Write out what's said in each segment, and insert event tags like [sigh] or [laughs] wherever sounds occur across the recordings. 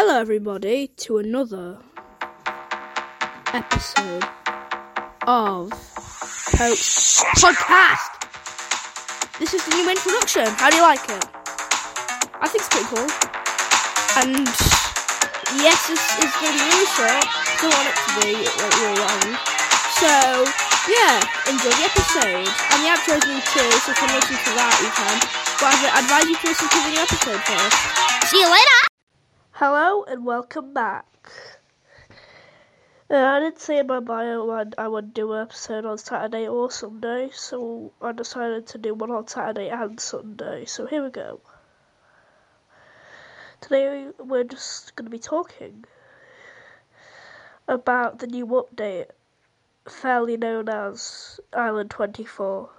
Hello, everybody, to another episode of Poewk's Podcast. This is the new introduction. How do you like it? I think it's pretty cool. And yes, this is going to be short. Don't want it to be like long. So yeah, enjoy the episode. And the outro's new too, so if you listen to that, you can. But I'd advise you to listen to the new episode first. See you later. Hello and welcome back. Uh, I didn't say in my bio I, I would do an episode on Saturday or Sunday, so I decided to do one on Saturday and Sunday. So here we go. Today we're just going to be talking about the new update, fairly known as Island 24.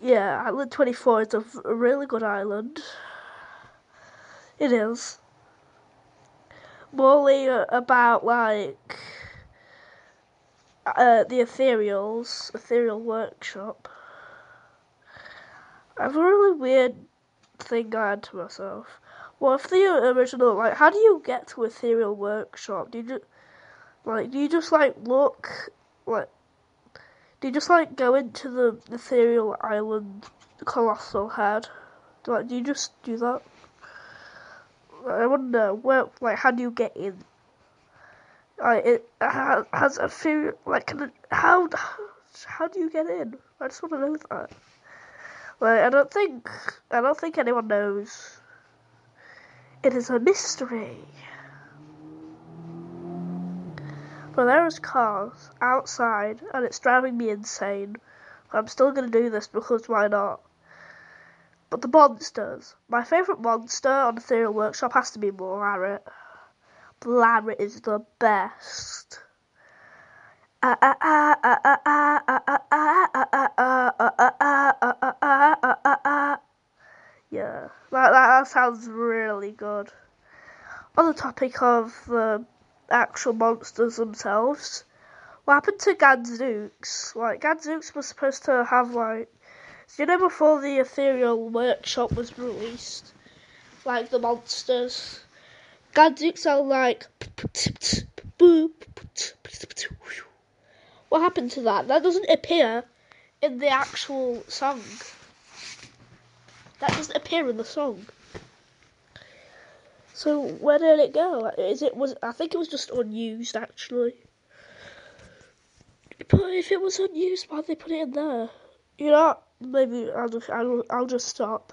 Yeah, Island 24 is a really good island. It is. Morely uh, about like uh, the Ethereals, Ethereal Workshop. I have a really weird thing I had to myself. What if the original like how do you get to Ethereal Workshop? Do you just like do you just like look like do you just like go into the Ethereal Island Colossal Head? Like do you just do that? I wonder where, like, how do you get in? Like, it has, has a few, like, can it, how, how do you get in? I just want to know that. Like, I don't think, I don't think anyone knows. It is a mystery. But there is cars outside, and it's driving me insane. I'm still gonna do this because why not? But the monsters. My favourite monster on Ethereal Workshop has to be Blarit. Blarit is the best. Yeah, that, that sounds really good. On the topic of the actual monsters themselves, what happened to Gadzooks? Like, Gadzooks was supposed to have, like, you know before the Ethereal Workshop was released, like the monsters, Gadzooks are like. What happened to that? That doesn't appear in the actual song. That doesn't appear in the song. So where did it go? Is it was I think it was just unused actually. But if it was unused, why'd they put it in there? You know, maybe I'll just I'll, I'll just stop.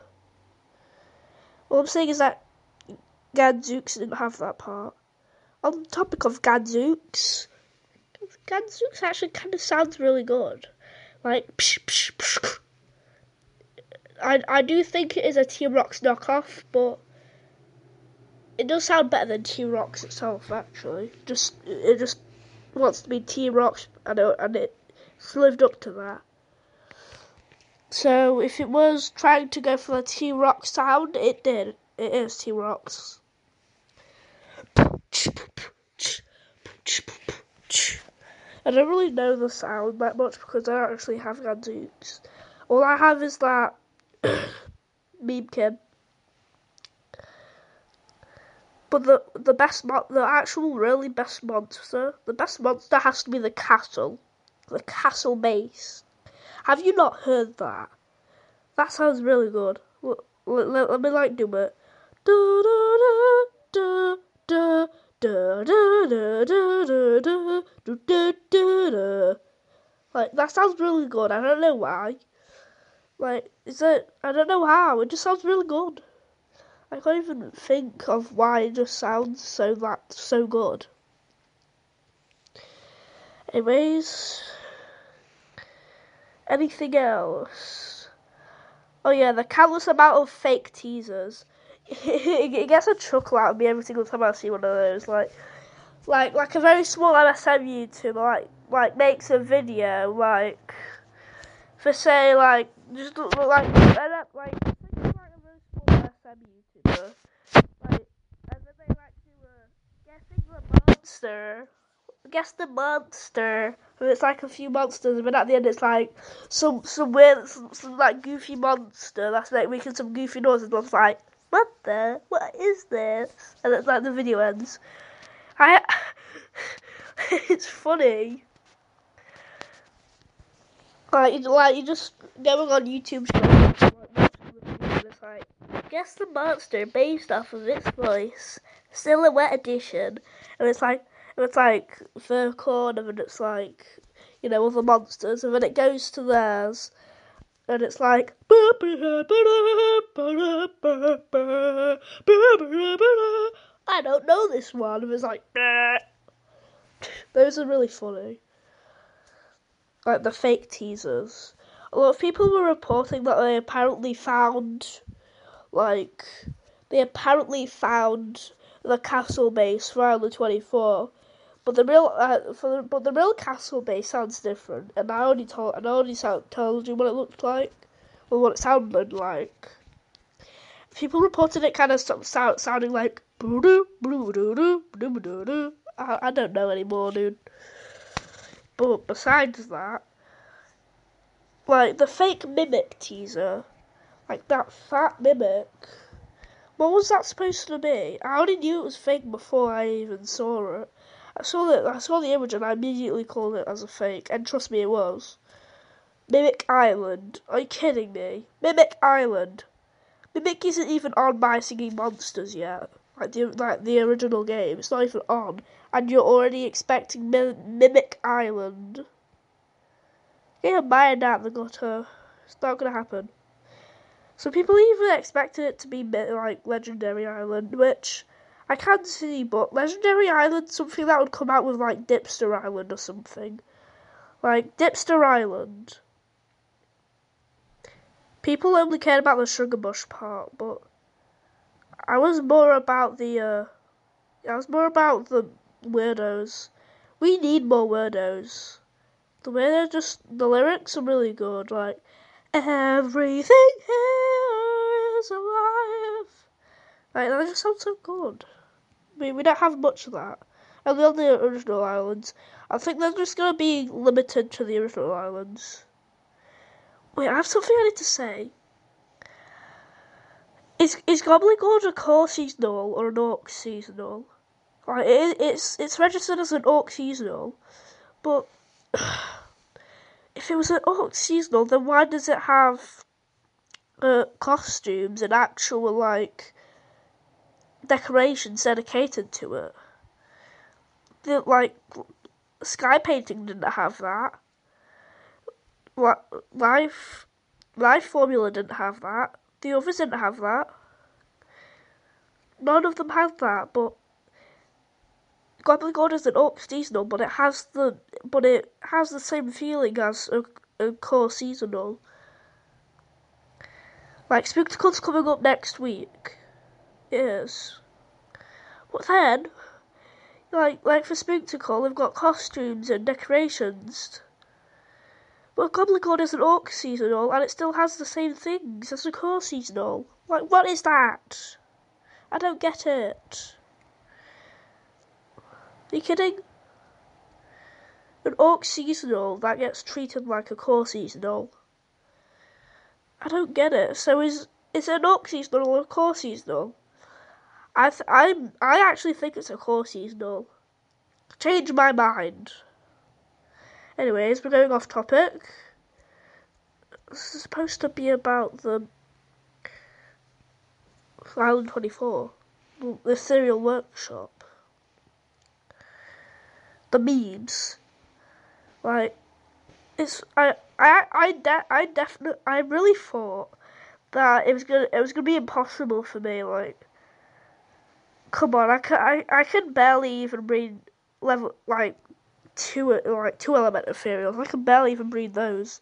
What I'm saying is that Gadzooks didn't have that part. On the topic of Gadzooks, Gadzooks actually kind of sounds really good. Like, psh, psh, psh. I I do think it is a T-Rox knockoff, but it does sound better than T-Rox itself. Actually, just it just wants to be T-Rox, and it, and it lived up to that. So if it was trying to go for the T-Rox sound, it did. It is T-Rox. I don't really know the sound that much because I don't actually have Gadzooks. All I have is that [coughs] meme kid. But the the best mo- the actual really best monster, the best monster has to be the castle, the castle base. Have you not heard that? That sounds really good. Let, let, let me like do it. Like that sounds really good. I don't know why. Like is it? I don't know how. It just sounds really good. I can't even think of why it just sounds so that so good. Anyways, anything else? Oh yeah, the countless amount of fake teasers. [laughs] it gets a chuckle out of me every single time I see one of those. Like, like, like a very small MSM YouTuber like, like makes a video like, for say like, just like, like, like a very small MSM YouTuber, like, and then they like do a guessing the monster guess the monster. And it's like a few monsters, but at the end it's like some some weird, some, some like goofy monster that's like making some goofy noises. And it's like what the? What is this? And it's like the video ends. I. [laughs] it's funny. Like, like you just going on YouTube it's like, guess the monster based off of its voice, Silhouette Edition, and it's like, and it's like Fur Corner, and it's like, you know, other monsters, and then it goes to theirs, and it's like, I don't know this one, and it's like, those are really funny. Like the fake teasers. A lot of people were reporting that they apparently found, like, they apparently found the castle base for Island 24, but the real, uh, for the, but the real castle base sounds different. And I already told, I already sound, told you what it looked like, or what it sounded like. People reported it kind of sound, sounding like I, I don't know anymore, dude. But besides that, like the fake mimic teaser, like that fat mimic, what was that supposed to be? I already knew it was fake before I even saw it. I saw it. I saw the image and I immediately called it as a fake, and trust me, it was. Mimic Island. Are you kidding me? Mimic Island. Mimic isn't even on My Singing Monsters yet. Like the like the original game, it's not even on and you're already expecting Mimic Island. Yeah, buying out the gutter. It's not gonna happen. So people even expected it to be like Legendary Island, which I can see, but Legendary Island, something that would come out with like Dipster Island or something. Like Dipster Island. People only cared about the Sugar Bush part, but I was more about the uh I was more about the weirdos. We need more weirdos. The way they're just the lyrics are really good. Like everything here is alive. Like that just sounds so good. Mean, we don't have much of that. And on the original islands, I think they're just gonna be limited to the original islands. Wait, I have something I need to say. Is is Goblin Gorge a core seasonal or an orc seasonal? Right, it, it's it's registered as an Orc seasonal, but [sighs] if it was an Orc seasonal, then why does it have uh, costumes and actual like decorations dedicated to it? The, like sky painting didn't have that. Life Life Formula didn't have that. The others didn't have that. None of them had that, but Goblin Gorge is an orc seasonal, but it has the but it has the same feeling as a, a core seasonal. Like Spooktacle's coming up next week. Is. But then like like for Spooktacle they've got costumes and decorations. But Goblin Gorge is an orc seasonal and it still has the same things as a core seasonal. Like what is that? I don't get it. Are you kidding? An orc seasonal that gets treated like a core seasonal. I don't get it. So is is an orc seasonal or a core seasonal? I th- I I actually think it's a core seasonal. Change my mind. Anyways, we're going off topic. This is supposed to be about the Island 24, the Ethereal Workshop the memes. Like, it's I I I de- I definitely I really thought that it was gonna it was gonna be impossible for me. Like, come on, I can I, I can barely even read level like two like two element ethereals. I can barely even read those.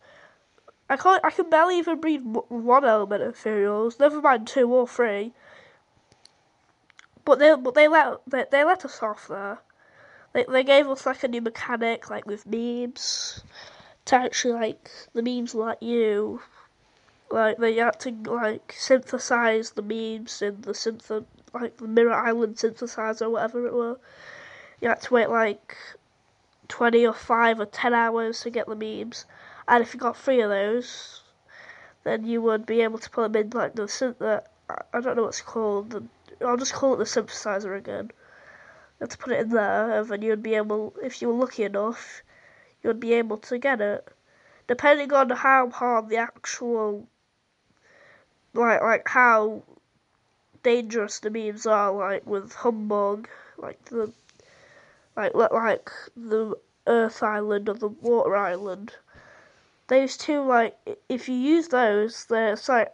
I can't. I can barely even read one element ethereals. Never mind two or three. But they but they let they, they let us off there. They, they gave us like a new mechanic, like with memes, to actually like the memes like you. Like they had to like synthesize the memes in the synth like the Mirror Island synthesizer, whatever it were. You had to wait like twenty or five or ten hours to get the memes, and if you got three of those, then you would be able to put them in like the synth I don't know what's called. The, I'll just call it the synthesizer again. You have to put it in there, and then you'd be able, if you were lucky enough, you'd be able to get it. Depending on how hard the actual, like like how dangerous the memes are, like with Humbug, like the, like like the Earth Island or the Water Island. Those two, like, if you use those, they're it's like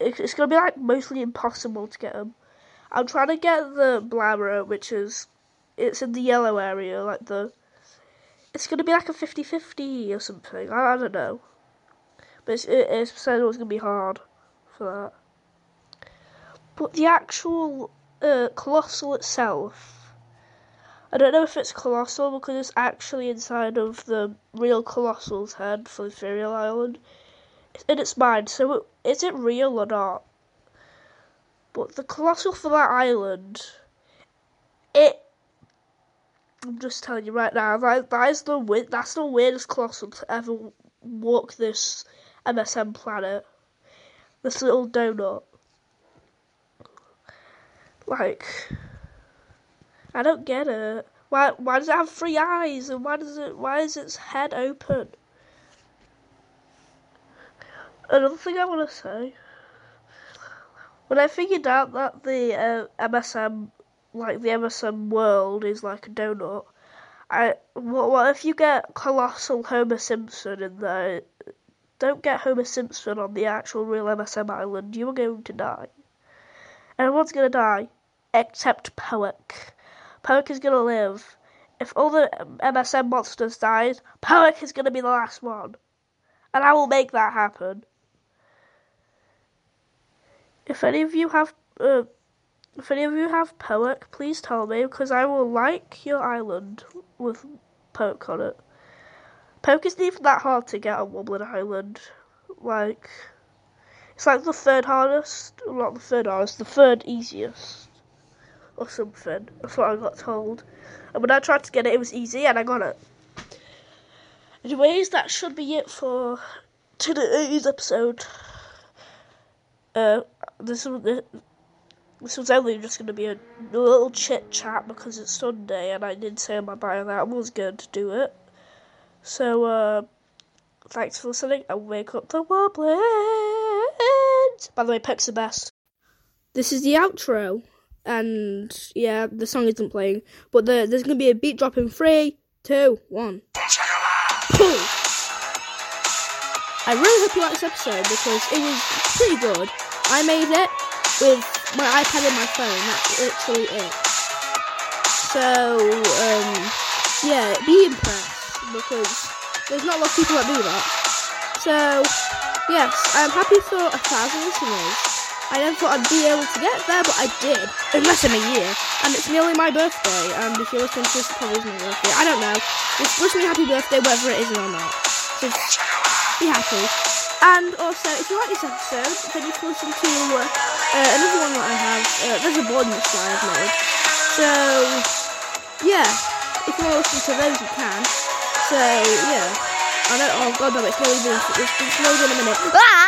it's gonna be like mostly impossible to get them. I'm trying to get the Blabber, which is it's in the yellow area, like the. It's gonna be like a 50-50 or something. I, I don't know, but it's, it, it's said it was gonna be hard for that. But the actual uh, colossal itself, I don't know if it's colossal because it's actually inside of the real colossal's head for the Ethereal Island. It's in its mind, so is it real or not? But the colossal for that island, it. I'm just telling you right now, that, that is the that's the weirdest colossal to ever walk this MSM planet. This little donut. Like, I don't get it. Why? Why does it have three eyes? And why does it? Why is its head open? Another thing I want to say when I figured out that the uh, MSM, like the MSM world, is like a donut, I what, what if you get colossal Homer Simpson in there? Don't get Homer Simpson on the actual real MSM island. You are going to die. Everyone's gonna die, except Poewk. Poewk is gonna live. If all the MSM monsters died, Poewk is gonna be the last one, and I will make that happen. If any of you have, uh, if any of you have Poewk, please tell me because I will like your island with Poewk on it. Poewk isn't even that hard to get on Wublin Island. Like, it's like the third hardest, not the third hardest, the third easiest, or something. That's what I got told. And when I tried to get it, it was easy, and I got it. Anyways, that should be it for today's episode. Uh, this was this was only just going to be a, little chit chat because it's Sunday, and I did say in my bio that I was going to do it. So, uh, thanks for listening, and wake up the By the way, Poewk's the best. This is the outro, and yeah, the song isn't playing, but the, there's to be a beat drop in three, two, one. I really hope you like this episode because it was pretty good. I made it with my iPad and my phone. That's literally it. So, um, yeah, be impressed because there's not a lot of people that do that. So, yes, I'm happy for a thousand listeners. I never thought I'd be able to get there, but I did. In less than a year. And it's nearly my birthday. And if you're listening to this, probably is my birthday. I don't know. Just wish me a happy birthday, whether it is or not. So be happy. And also, if you like this episode, then you can listen to uh, another one that I have. Uh, there's a bonus that I've made. So, yeah, if you want to listen to those, you can. So, yeah. I don't, oh god, no, it's not even, it's, not even a minute. Ah!